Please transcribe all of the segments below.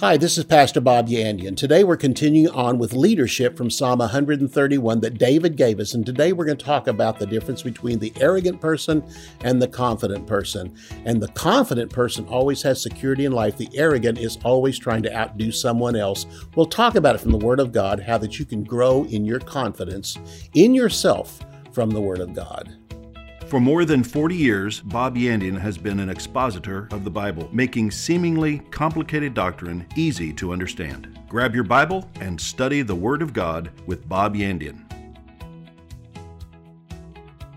Hi, this is Pastor Bob Yandian. Today we're continuing on with leadership from Psalm 131 that David gave us. And today we're going to talk about the difference between the arrogant person and the confident person. And the confident person always has security in life. The arrogant is always trying to outdo someone else. We'll talk about it from the Word of God, how that you can grow in your confidence in yourself from the Word of God. For more than 40 years, Bob Yandian has been an expositor of the Bible, making seemingly complicated doctrine easy to understand. Grab your Bible and study the Word of God with Bob Yandian.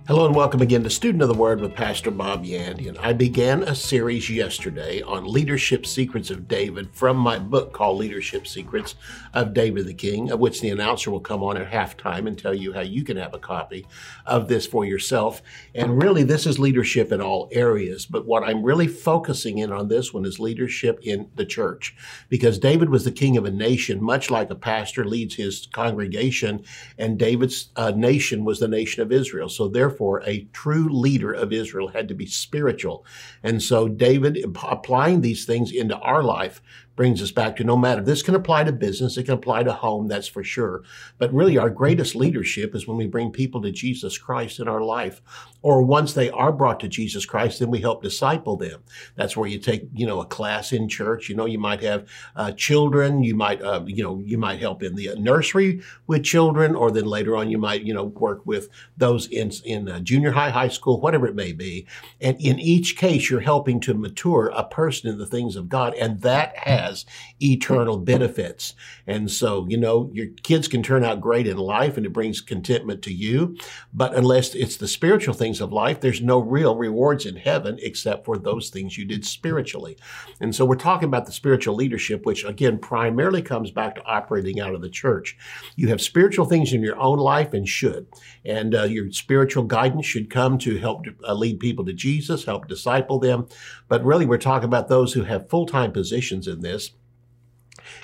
Hello and welcome again to Student of the Word with Pastor Bob Yandian. I began a series yesterday on leadership secrets of David from my book called Leadership Secrets of David the King, of which the announcer will come on at halftime and tell you how you can have a copy of this for yourself. And really, this is leadership in all areas. But what I'm really focusing in on this one is leadership in the church, because David was the king of a nation, much like a pastor leads his congregation, and David's uh, nation was the nation of Israel. So therefore, therefore, a true leader of Israel had to be spiritual. And so, David, applying these things into our life, brings us back to no matter. This can apply to business, it can apply to home, that's for sure. But really, our greatest leadership is when we bring people to Jesus Christ in our life. Or once they are brought to Jesus Christ, then we help disciple them. That's where you take, you know, a class in church. You know, you might have uh, children. You might, uh, you know, you might help in the nursery with children, or then later on you might, you know, work with those in in uh, junior high, high school, whatever it may be. And in each case, you're helping to mature a person in the things of God, and that has has eternal benefits. And so, you know, your kids can turn out great in life and it brings contentment to you. But unless it's the spiritual things of life, there's no real rewards in heaven except for those things you did spiritually. And so we're talking about the spiritual leadership, which again primarily comes back to operating out of the church. You have spiritual things in your own life and should. And uh, your spiritual guidance should come to help uh, lead people to Jesus, help disciple them. But really, we're talking about those who have full time positions in this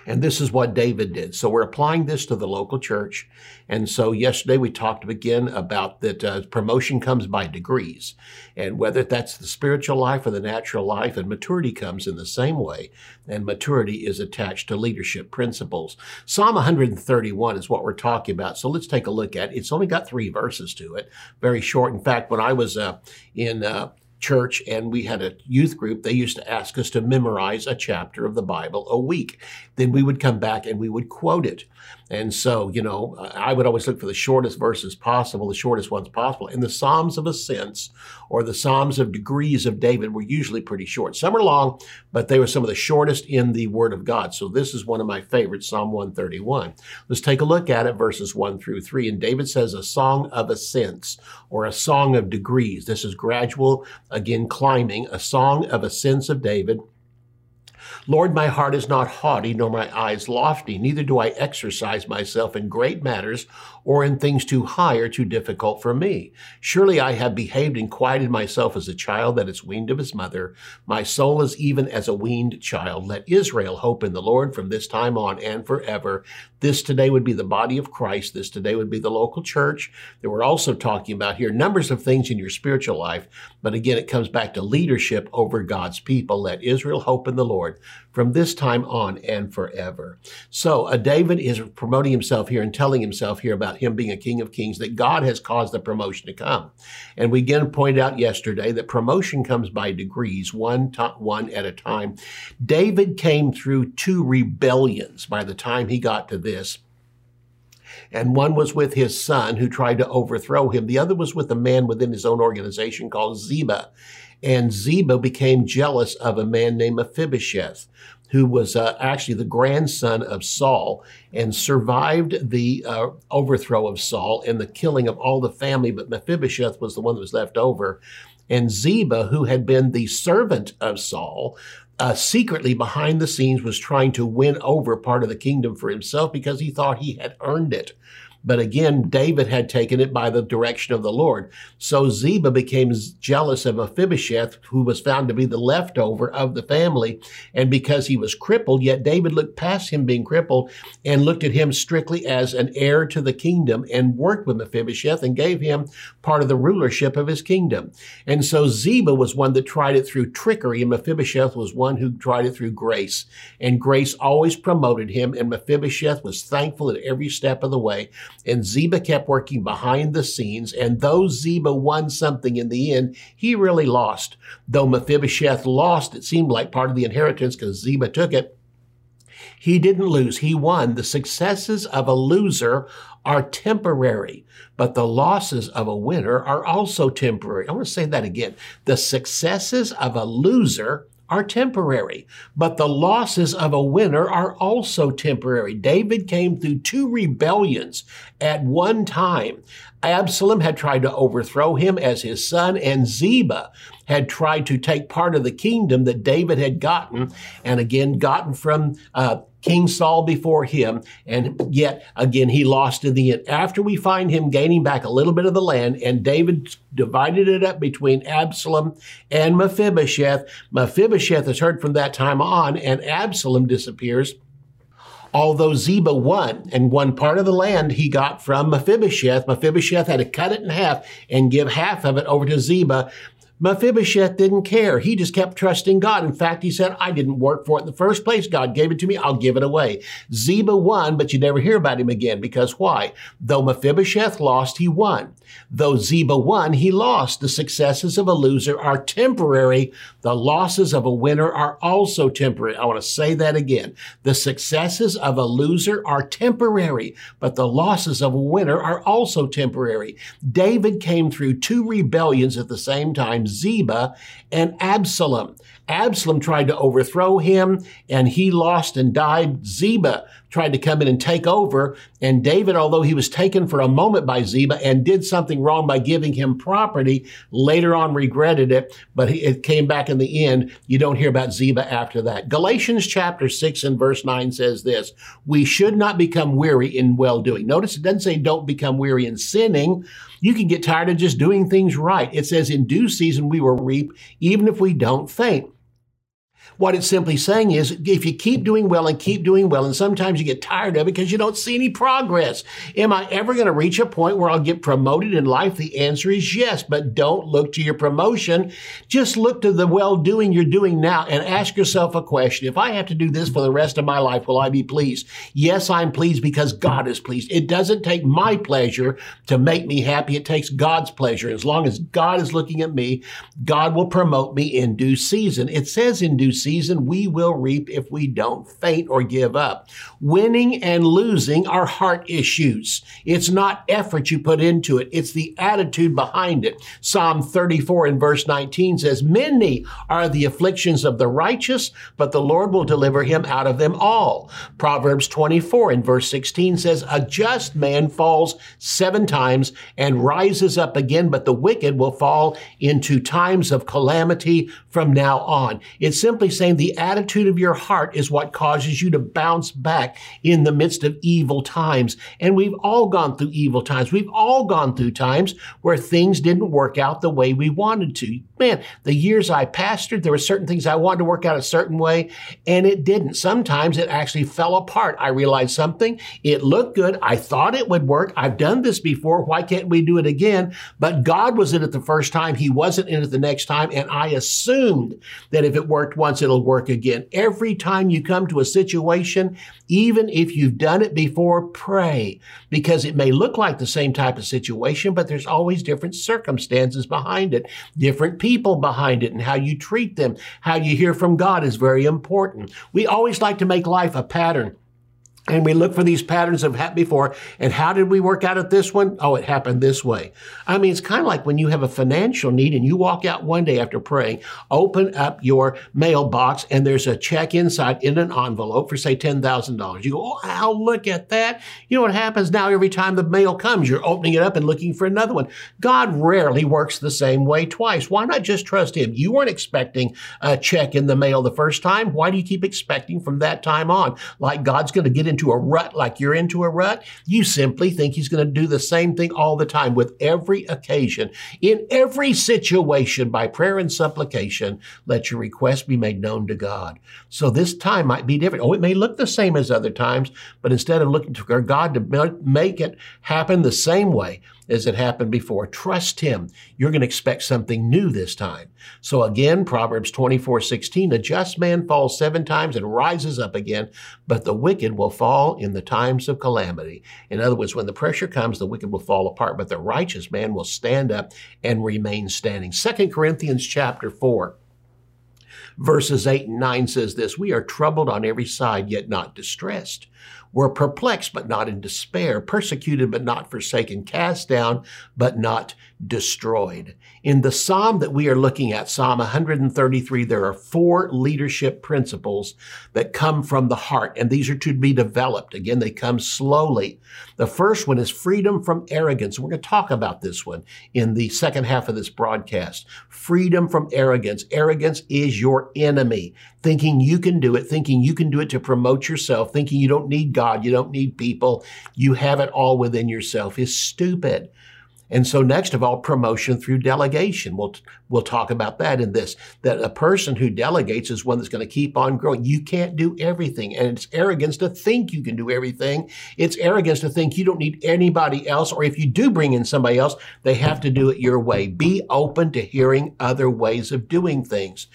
and this is what David did. So we're applying this to the local church. And so yesterday we talked again about that uh, promotion comes by degrees. And whether that's the spiritual life or the natural life, and maturity comes in the same way. And maturity is attached to leadership principles. Psalm 131 is what we're talking about. So let's take a look at it. It's only got three verses to it, very short. In fact, when I was uh, in uh, church and we had a youth group, they used to ask us to memorize a chapter of the Bible a week. Then we would come back and we would quote it. And so, you know, I would always look for the shortest verses possible, the shortest ones possible. And the Psalms of Ascents or the Psalms of Degrees of David were usually pretty short. Some are long, but they were some of the shortest in the Word of God. So this is one of my favorites, Psalm 131. Let's take a look at it, verses 1 through 3. And David says, a song of ascents or a song of degrees. This is gradual, again, climbing, a song of ascents of David. Lord, my heart is not haughty, nor my eyes lofty, neither do I exercise myself in great matters or in things too high or too difficult for me. Surely I have behaved and quieted myself as a child that is weaned of his mother. My soul is even as a weaned child. Let Israel hope in the Lord from this time on and forever. This today would be the body of Christ. This today would be the local church that we're also talking about here. Numbers of things in your spiritual life. But again, it comes back to leadership over God's people. Let Israel hope in the Lord from this time on and forever. So uh, David is promoting himself here and telling himself here about him being a king of kings, that God has caused the promotion to come. And we again pointed out yesterday that promotion comes by degrees, one, to- one at a time. David came through two rebellions by the time he got to this and one was with his son who tried to overthrow him. The other was with a man within his own organization called Ziba. And Ziba became jealous of a man named Mephibosheth, who was uh, actually the grandson of Saul and survived the uh, overthrow of Saul and the killing of all the family, but Mephibosheth was the one that was left over. And Ziba, who had been the servant of Saul, uh, secretly behind the scenes was trying to win over part of the kingdom for himself because he thought he had earned it. But again, David had taken it by the direction of the Lord. So Ziba became jealous of Mephibosheth, who was found to be the leftover of the family. And because he was crippled, yet David looked past him being crippled and looked at him strictly as an heir to the kingdom and worked with Mephibosheth and gave him part of the rulership of his kingdom. And so Ziba was one that tried it through trickery, and Mephibosheth was one who tried it through grace. And grace always promoted him, and Mephibosheth was thankful at every step of the way. And Ziba kept working behind the scenes, and though Ziba won something in the end, he really lost. Though Mephibosheth lost, it seemed like part of the inheritance because Ziba took it. He didn't lose, he won. The successes of a loser are temporary, but the losses of a winner are also temporary. I want to say that again. The successes of a loser are temporary, but the losses of a winner are also temporary. David came through two rebellions at one time. Absalom had tried to overthrow him as his son, and Ziba had tried to take part of the kingdom that David had gotten, and again gotten from uh, King Saul before him, and yet again he lost in the end. After we find him gaining back a little bit of the land, and David divided it up between Absalom and Mephibosheth, Mephibosheth is heard from that time on, and Absalom disappears. Although Ziba won and won part of the land he got from Mephibosheth, Mephibosheth had to cut it in half and give half of it over to Ziba. Mephibosheth didn't care. He just kept trusting God. In fact, he said, I didn't work for it in the first place. God gave it to me. I'll give it away. Ziba won, but you never hear about him again because why? Though Mephibosheth lost, he won. Though Ziba won, he lost. The successes of a loser are temporary. The losses of a winner are also temporary. I want to say that again. The successes of a loser are temporary, but the losses of a winner are also temporary. David came through two rebellions at the same time Ziba and Absalom. Absalom tried to overthrow him and he lost and died. Ziba tried to come in and take over. And David, although he was taken for a moment by Ziba and did something wrong by giving him property, later on regretted it, but it came back in the end. You don't hear about Ziba after that. Galatians chapter 6 and verse 9 says this We should not become weary in well doing. Notice it doesn't say don't become weary in sinning. You can get tired of just doing things right. It says in due season we will reap, even if we don't faint. What it's simply saying is if you keep doing well and keep doing well, and sometimes you get tired of it because you don't see any progress. Am I ever going to reach a point where I'll get promoted in life? The answer is yes, but don't look to your promotion. Just look to the well doing you're doing now and ask yourself a question. If I have to do this for the rest of my life, will I be pleased? Yes, I'm pleased because God is pleased. It doesn't take my pleasure to make me happy. It takes God's pleasure. As long as God is looking at me, God will promote me in due season. It says in due season, we will reap if we don't faint or give up. Winning and losing are heart issues. It's not effort you put into it. It's the attitude behind it. Psalm 34 and verse 19 says, many are the afflictions of the righteous, but the Lord will deliver him out of them all. Proverbs 24 and verse 16 says, a just man falls seven times and rises up again, but the wicked will fall into times of calamity from now on. It simply saying the attitude of your heart is what causes you to bounce back in the midst of evil times. And we've all gone through evil times. We've all gone through times where things didn't work out the way we wanted to. Man, the years I pastored, there were certain things I wanted to work out a certain way, and it didn't. Sometimes it actually fell apart. I realized something. It looked good. I thought it would work. I've done this before. Why can't we do it again? But God was in it the first time. He wasn't in it the next time. And I assumed that if it worked it'll work again. Every time you come to a situation, even if you've done it before, pray because it may look like the same type of situation, but there's always different circumstances behind it, different people behind it, and how you treat them, how you hear from God is very important. We always like to make life a pattern. And we look for these patterns that have happened before. And how did we work out at this one? Oh, it happened this way. I mean, it's kind of like when you have a financial need and you walk out one day after praying, open up your mailbox and there's a check inside in an envelope for say $10,000. You go, oh, wow, look at that. You know what happens now every time the mail comes? You're opening it up and looking for another one. God rarely works the same way twice. Why not just trust Him? You weren't expecting a check in the mail the first time. Why do you keep expecting from that time on? Like God's going to get into a rut like you're into a rut, you simply think he's going to do the same thing all the time with every occasion. In every situation, by prayer and supplication, let your request be made known to God. So this time might be different. Oh, it may look the same as other times, but instead of looking to God to make it happen the same way, as it happened before. Trust him. You're going to expect something new this time. So again, Proverbs 24, 16, a just man falls seven times and rises up again, but the wicked will fall in the times of calamity. In other words, when the pressure comes, the wicked will fall apart, but the righteous man will stand up and remain standing. Second Corinthians chapter 4 verses 8 and 9 says this We are troubled on every side, yet not distressed. We're perplexed, but not in despair, persecuted, but not forsaken, cast down, but not destroyed. In the psalm that we are looking at, Psalm 133, there are four leadership principles that come from the heart, and these are to be developed. Again, they come slowly. The first one is freedom from arrogance. We're going to talk about this one in the second half of this broadcast. Freedom from arrogance. Arrogance is your enemy. Thinking you can do it, thinking you can do it to promote yourself, thinking you don't need God, you don't need people, you have it all within yourself is stupid. And so next of all, promotion through delegation. We'll, we'll talk about that in this, that a person who delegates is one that's going to keep on growing. You can't do everything. And it's arrogance to think you can do everything. It's arrogance to think you don't need anybody else. Or if you do bring in somebody else, they have to do it your way. Be open to hearing other ways of doing things.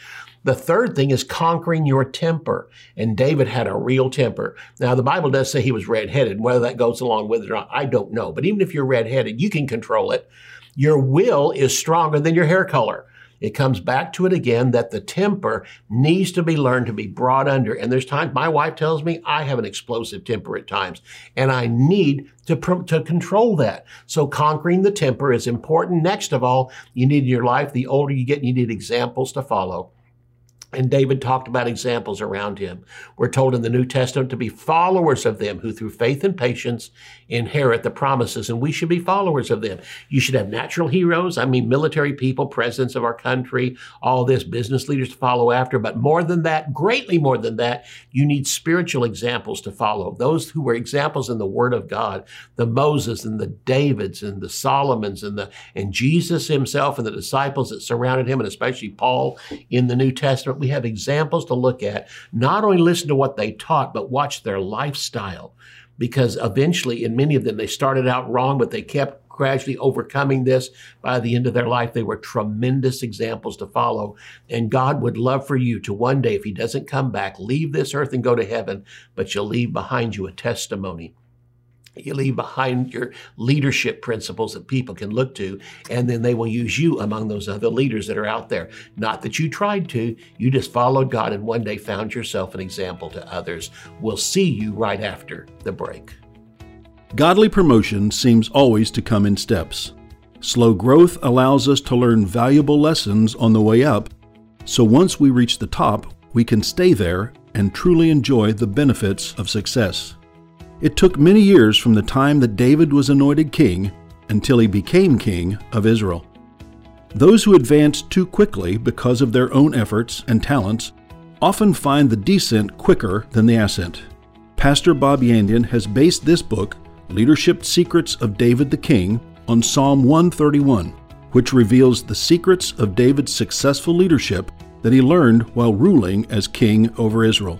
The third thing is conquering your temper. And David had a real temper. Now, the Bible does say he was redheaded. Whether that goes along with it or not, I don't know. But even if you're redheaded, you can control it. Your will is stronger than your hair color. It comes back to it again that the temper needs to be learned to be brought under. And there's times my wife tells me I have an explosive temper at times, and I need to, to control that. So conquering the temper is important. Next of all, you need in your life, the older you get, you need examples to follow. And David talked about examples around him. We're told in the New Testament to be followers of them who through faith and patience inherit the promises, and we should be followers of them. You should have natural heroes, I mean, military people, presidents of our country, all this, business leaders to follow after. But more than that, greatly more than that, you need spiritual examples to follow. Those who were examples in the Word of God, the Moses and the Davids and the Solomons and the and Jesus himself and the disciples that surrounded him, and especially Paul in the New Testament we have examples to look at. Not only listen to what they taught, but watch their lifestyle. Because eventually, in many of them, they started out wrong, but they kept gradually overcoming this. By the end of their life, they were tremendous examples to follow. And God would love for you to one day, if He doesn't come back, leave this earth and go to heaven, but you'll leave behind you a testimony you leave behind your leadership principles that people can look to, and then they will use you among those other leaders that are out there. Not that you tried to, you just followed God and one day found yourself an example to others. We'll see you right after the break. Godly promotion seems always to come in steps. Slow growth allows us to learn valuable lessons on the way up, so once we reach the top, we can stay there and truly enjoy the benefits of success. It took many years from the time that David was anointed king until he became king of Israel. Those who advance too quickly because of their own efforts and talents often find the descent quicker than the ascent. Pastor Bob Yandian has based this book, Leadership Secrets of David the King, on Psalm 131, which reveals the secrets of David's successful leadership that he learned while ruling as king over Israel.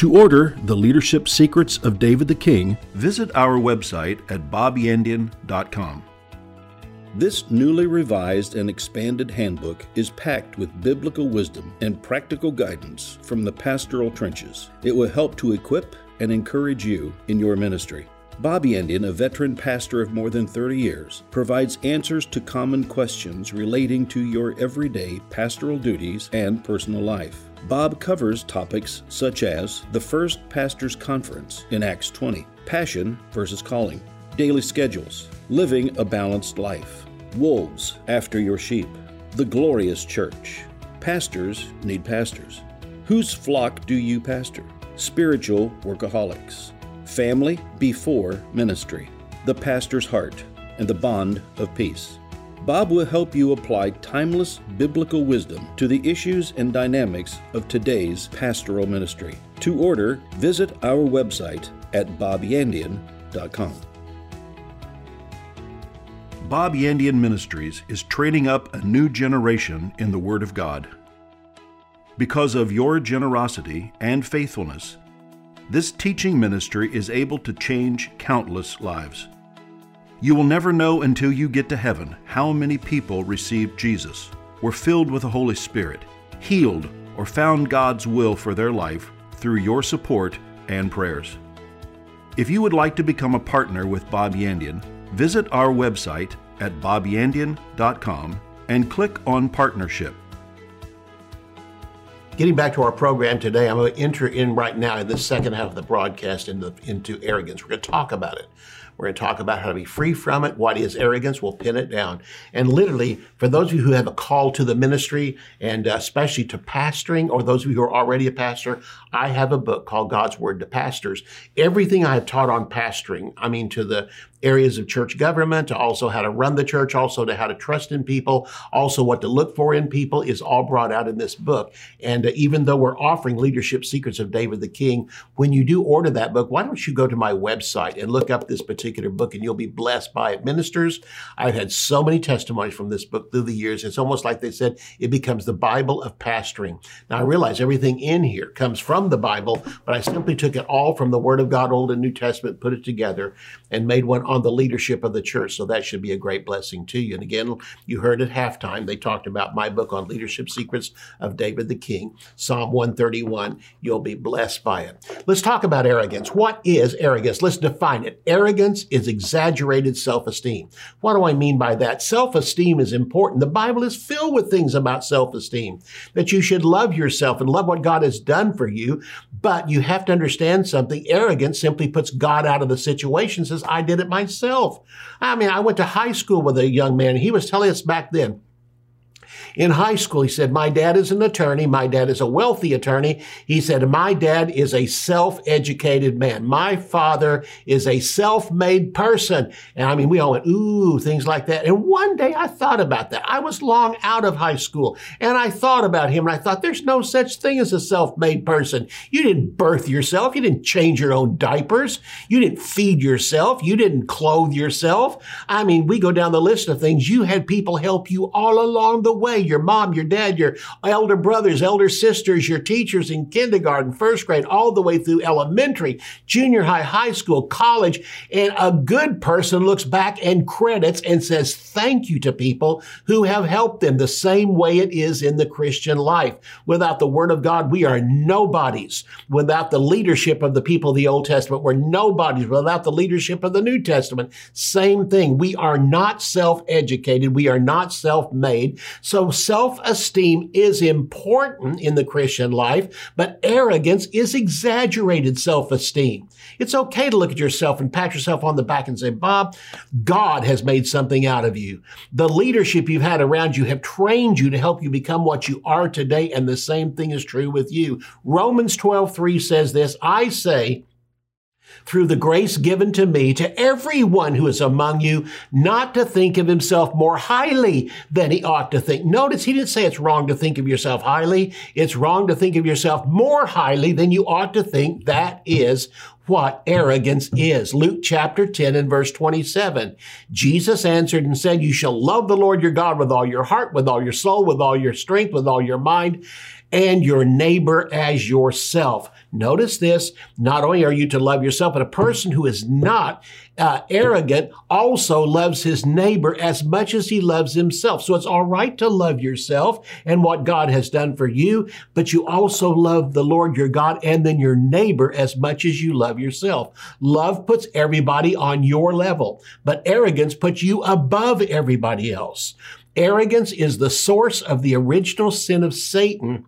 To order The Leadership Secrets of David the King, visit our website at bobyandian.com. This newly revised and expanded handbook is packed with biblical wisdom and practical guidance from the pastoral trenches. It will help to equip and encourage you in your ministry. Bobby Yandian, a veteran pastor of more than 30 years, provides answers to common questions relating to your everyday pastoral duties and personal life. Bob covers topics such as the First Pastors Conference in Acts 20, passion versus calling, daily schedules, living a balanced life, wolves after your sheep, the glorious church. Pastors need pastors. Whose flock do you pastor? Spiritual workaholics. Family before ministry. The pastor's heart and the bond of peace. Bob will help you apply timeless biblical wisdom to the issues and dynamics of today's pastoral ministry. To order, visit our website at bobyandian.com. Bob Yandian Ministries is training up a new generation in the Word of God. Because of your generosity and faithfulness, this teaching ministry is able to change countless lives. You will never know until you get to heaven how many people received Jesus, were filled with the Holy Spirit, healed, or found God's will for their life through your support and prayers. If you would like to become a partner with Bob Yandian, visit our website at bobyandian.com and click on Partnership. Getting back to our program today, I'm going to enter in right now in this second half of the broadcast into, into arrogance. We're going to talk about it. We're going to talk about how to be free from it. What is arrogance? We'll pin it down. And literally, for those of you who have a call to the ministry and uh, especially to pastoring, or those of you who are already a pastor, I have a book called God's Word to Pastors. Everything I have taught on pastoring, I mean, to the areas of church government, to also how to run the church, also to how to trust in people, also what to look for in people is all brought out in this book. And uh, even though we're offering Leadership Secrets of David the King, when you do order that book, why don't you go to my website and look up this particular book and you'll be blessed by it. Ministers, I've had so many testimonies from this book through the years. It's almost like they said it becomes the Bible of pastoring. Now I realize everything in here comes from the Bible, but I simply took it all from the Word of God, Old and New Testament, put it together and made one on the leadership of the church. So that should be a great blessing to you. And again, you heard at halftime, they talked about my book on leadership secrets of David the King, Psalm 131. You'll be blessed by it. Let's talk about arrogance. What is arrogance? Let's define it. Arrogance is exaggerated self esteem. What do I mean by that? Self esteem is important. The Bible is filled with things about self esteem that you should love yourself and love what God has done for you. But you have to understand something. Arrogance simply puts God out of the situation, says, I did it myself. I mean, I went to high school with a young man. He was telling us back then, in high school. He said, My dad is an attorney. My dad is a wealthy attorney. He said, My dad is a self educated man. My father is a self made person. And I mean, we all went, Ooh, things like that. And one day I thought about that. I was long out of high school and I thought about him and I thought, There's no such thing as a self made person. You didn't birth yourself. You didn't change your own diapers. You didn't feed yourself. You didn't clothe yourself. I mean, we go down the list of things. You had people help you all along the way your mom, your dad, your elder brothers, elder sisters, your teachers in kindergarten, first grade, all the way through elementary, junior high, high school, college. And a good person looks back and credits and says thank you to people who have helped them the same way it is in the Christian life. Without the word of God, we are nobodies. Without the leadership of the people of the Old Testament, we're nobodies. Without the leadership of the New Testament, same thing. We are not self-educated. We are not self-made. So self-esteem is important in the Christian life, but arrogance is exaggerated self-esteem. It's okay to look at yourself and pat yourself on the back and say, Bob, God has made something out of you. The leadership you've had around you have trained you to help you become what you are today. And the same thing is true with you. Romans 12, 3 says this, I say, through the grace given to me to everyone who is among you not to think of himself more highly than he ought to think. Notice he didn't say it's wrong to think of yourself highly. It's wrong to think of yourself more highly than you ought to think. That is what arrogance is. Luke chapter 10 and verse 27. Jesus answered and said, You shall love the Lord your God with all your heart, with all your soul, with all your strength, with all your mind, and your neighbor as yourself. Notice this. Not only are you to love yourself, but a person who is not uh, arrogant also loves his neighbor as much as he loves himself. So it's all right to love yourself and what God has done for you, but you also love the Lord your God and then your neighbor as much as you love yourself. Love puts everybody on your level, but arrogance puts you above everybody else. Arrogance is the source of the original sin of Satan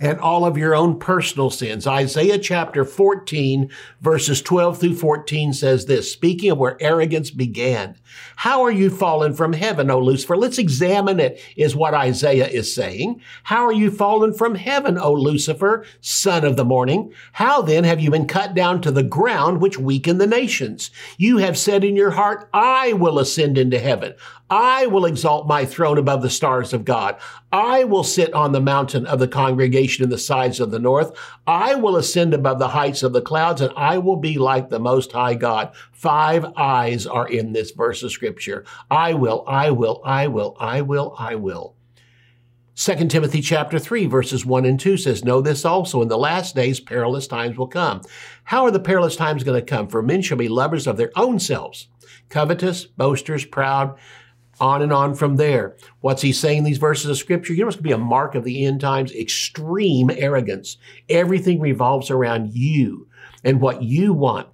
and all of your own personal sins. Isaiah chapter 14 verses 12 through 14 says this, speaking of where arrogance began. How are you fallen from heaven, O Lucifer? Let's examine it is what Isaiah is saying. How are you fallen from heaven, O Lucifer, son of the morning? How then have you been cut down to the ground which weaken the nations? You have said in your heart, I will ascend into heaven. I will exalt my throne above the stars of God. I will sit on the mountain of the congregation in the sides of the north. I will ascend above the heights of the clouds, and I will be like the Most High God. Five I's are in this verse of scripture. I will, I will, I will, I will, I will. 2 Timothy chapter 3 verses 1 and 2 says, Know this also, in the last days perilous times will come. How are the perilous times going to come? For men shall be lovers of their own selves, covetous, boasters, proud, on and on from there. What's he saying in these verses of scripture? You know what's going to be a mark of the end times? Extreme arrogance. Everything revolves around you and what you want.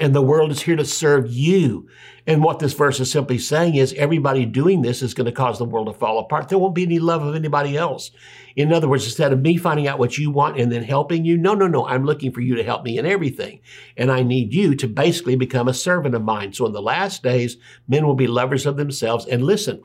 And the world is here to serve you. And what this verse is simply saying is everybody doing this is going to cause the world to fall apart. There won't be any love of anybody else. In other words, instead of me finding out what you want and then helping you, no, no, no, I'm looking for you to help me in everything. And I need you to basically become a servant of mine. So in the last days, men will be lovers of themselves. And listen,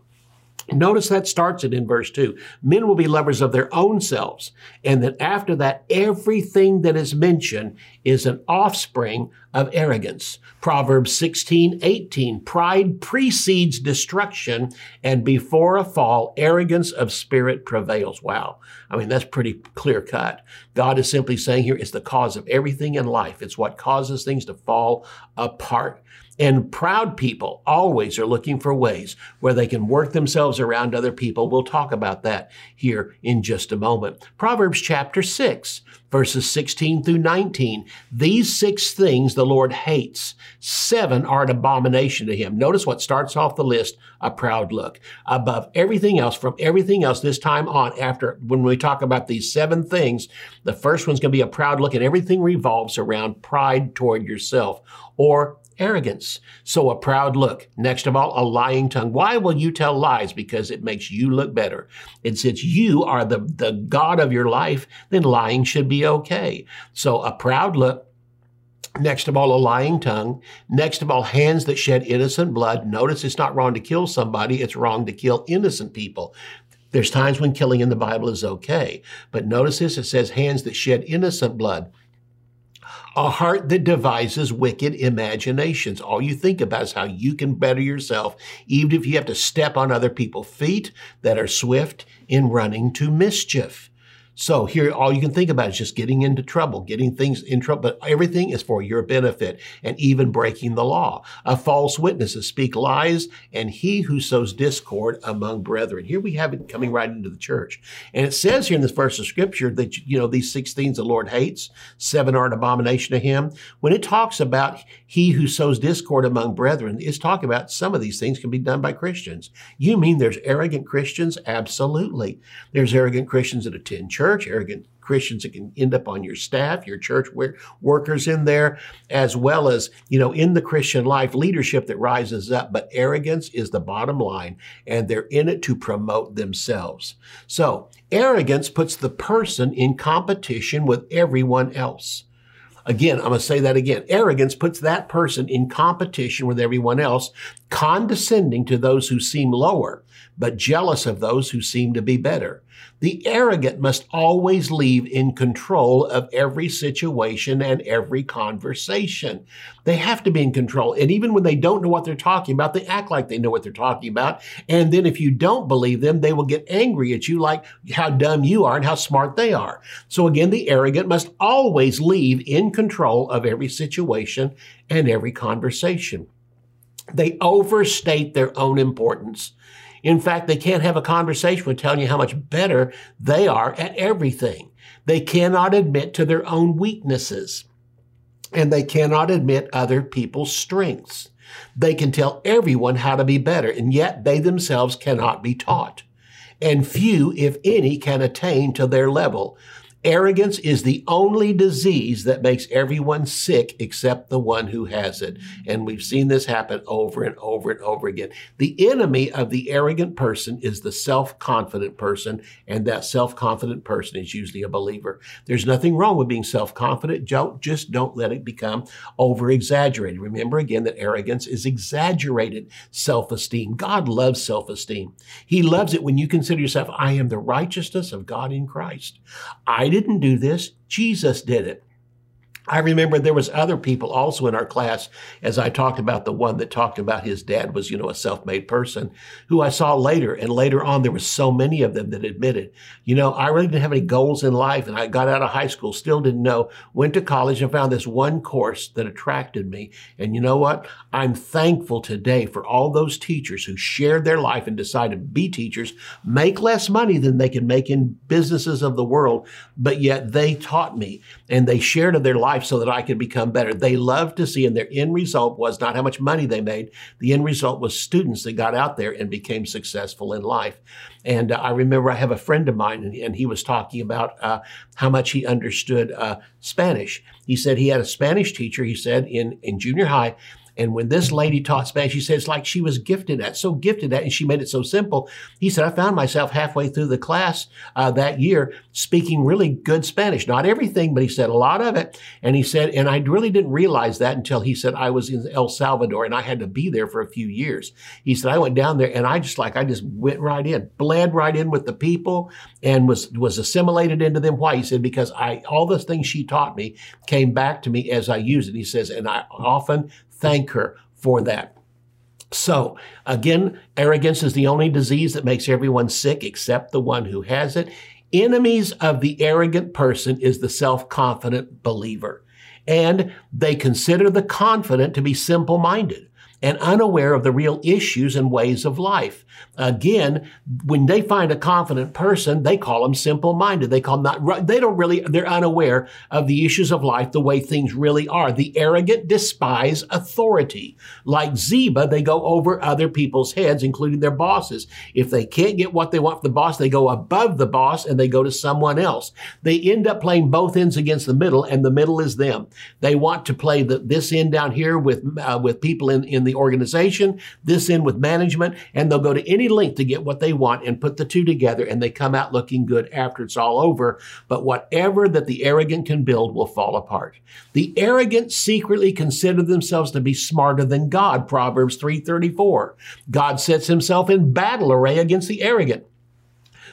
Notice that starts it in verse 2. Men will be lovers of their own selves. And then after that, everything that is mentioned is an offspring of arrogance. Proverbs 16, 18. Pride precedes destruction, and before a fall, arrogance of spirit prevails. Wow. I mean, that's pretty clear cut. God is simply saying here it's the cause of everything in life. It's what causes things to fall apart. And proud people always are looking for ways where they can work themselves around other people. We'll talk about that here in just a moment. Proverbs chapter 6, verses 16 through 19. These six things the Lord hates. Seven are an abomination to him. Notice what starts off the list a proud look. Above everything else, from everything else this time on, after when we talk about these seven things, the first one's going to be a proud look, and everything revolves around pride toward yourself or arrogance. So a proud look. Next of all, a lying tongue. Why will you tell lies? Because it makes you look better. And since you are the, the God of your life, then lying should be okay. So a proud look. Next of all, a lying tongue. Next of all, hands that shed innocent blood. Notice it's not wrong to kill somebody. It's wrong to kill innocent people. There's times when killing in the Bible is okay. But notice this, it says hands that shed innocent blood a heart that devises wicked imaginations. All you think about is how you can better yourself, even if you have to step on other people's feet that are swift in running to mischief. So here, all you can think about is just getting into trouble, getting things in trouble, but everything is for your benefit and even breaking the law. A false witness witnesses speak lies and he who sows discord among brethren. Here we have it coming right into the church. And it says here in this verse of scripture that, you know, these six things the Lord hates, seven are an abomination to him. When it talks about he who sows discord among brethren, it's talking about some of these things can be done by Christians. You mean there's arrogant Christians? Absolutely. There's arrogant Christians that attend church church, arrogant Christians that can end up on your staff, your church workers in there, as well as, you know, in the Christian life, leadership that rises up. But arrogance is the bottom line, and they're in it to promote themselves. So arrogance puts the person in competition with everyone else. Again, I'm going to say that again. Arrogance puts that person in competition with everyone else, condescending to those who seem lower, but jealous of those who seem to be better. The arrogant must always leave in control of every situation and every conversation. They have to be in control. And even when they don't know what they're talking about, they act like they know what they're talking about. And then if you don't believe them, they will get angry at you like how dumb you are and how smart they are. So again, the arrogant must always leave in control of every situation and every conversation. They overstate their own importance. In fact, they can't have a conversation with telling you how much better they are at everything. They cannot admit to their own weaknesses and they cannot admit other people's strengths. They can tell everyone how to be better, and yet they themselves cannot be taught. And few, if any, can attain to their level. Arrogance is the only disease that makes everyone sick except the one who has it. And we've seen this happen over and over and over again. The enemy of the arrogant person is the self-confident person, and that self-confident person is usually a believer. There's nothing wrong with being self-confident. Just don't let it become over-exaggerated. Remember again that arrogance is exaggerated self-esteem. God loves self-esteem. He loves it when you consider yourself, I am the righteousness of God in Christ. I didn't do this. Jesus did it. I remember there was other people also in our class, as I talked about the one that talked about his dad was, you know, a self-made person, who I saw later. And later on, there were so many of them that admitted, you know, I really didn't have any goals in life. And I got out of high school, still didn't know, went to college and found this one course that attracted me. And you know what? I'm thankful today for all those teachers who shared their life and decided to be teachers, make less money than they can make in businesses of the world, but yet they taught me and they shared of their life life so that I could become better. They loved to see, and their end result was not how much money they made. The end result was students that got out there and became successful in life. And uh, I remember I have a friend of mine, and, and he was talking about uh, how much he understood uh, Spanish. He said he had a Spanish teacher, he said, in, in junior high and when this lady taught Spanish, she said it's like she was gifted at, so gifted at, and she made it so simple. He said, I found myself halfway through the class uh, that year speaking really good Spanish. Not everything, but he said a lot of it. And he said, and I really didn't realize that until he said I was in El Salvador and I had to be there for a few years. He said, I went down there and I just like, I just went right in, bled right in with the people and was, was assimilated into them. Why? He said, because I, all the things she taught me came back to me as I used it. He says, and I often thank her for that. So, again, arrogance is the only disease that makes everyone sick except the one who has it. Enemies of the arrogant person is the self confident believer. And they consider the confident to be simple minded and unaware of the real issues and ways of life. Again, when they find a confident person, they call them simple-minded. They call them not, they don't really, they're unaware of the issues of life, the way things really are. The arrogant despise authority. Like Ziba, they go over other people's heads, including their bosses. If they can't get what they want from the boss, they go above the boss and they go to someone else. They end up playing both ends against the middle and the middle is them. They want to play the, this end down here with, uh, with people in, in the organization, this in with management, and they'll go to any length to get what they want and put the two together and they come out looking good after it's all over. But whatever that the arrogant can build will fall apart. The arrogant secretly consider themselves to be smarter than God, Proverbs 3:34. God sets himself in battle array against the arrogant,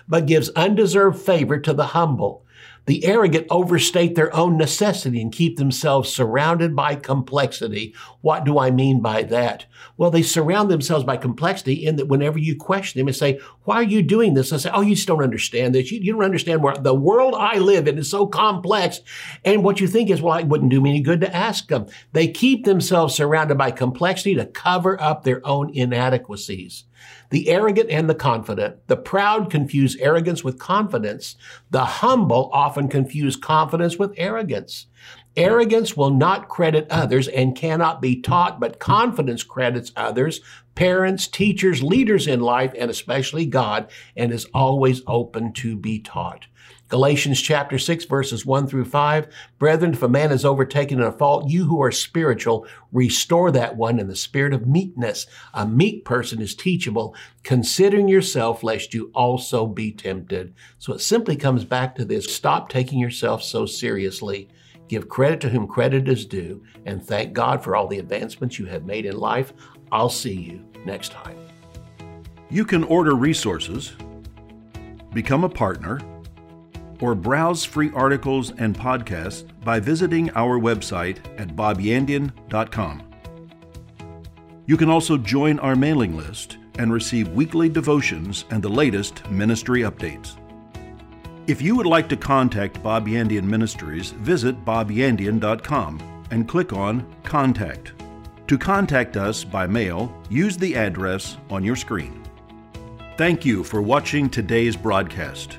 but gives undeserved favor to the humble. The arrogant overstate their own necessity and keep themselves surrounded by complexity. What do I mean by that? Well, they surround themselves by complexity in that whenever you question them and say, why are you doing this? I say, oh, you just don't understand this. You, you don't understand where the world I live in is so complex. And what you think is, well, it wouldn't do me any good to ask them. They keep themselves surrounded by complexity to cover up their own inadequacies the arrogant and the confident. The proud confuse arrogance with confidence. The humble often confuse confidence with arrogance. Arrogance will not credit others and cannot be taught, but confidence credits others, parents, teachers, leaders in life, and especially God, and is always open to be taught. Galatians chapter 6 verses 1 through 5. Brethren, if a man is overtaken in a fault, you who are spiritual, restore that one in the spirit of meekness. A meek person is teachable, considering yourself lest you also be tempted. So it simply comes back to this. Stop taking yourself so seriously. Give credit to whom credit is due, and thank God for all the advancements you have made in life. I'll see you next time. You can order resources, become a partner, or browse free articles and podcasts by visiting our website at bobyandian.com. You can also join our mailing list and receive weekly devotions and the latest ministry updates. If you would like to contact Bob Yandian Ministries, visit bobyandian.com and click on Contact. To contact us by mail, use the address on your screen. Thank you for watching today's broadcast.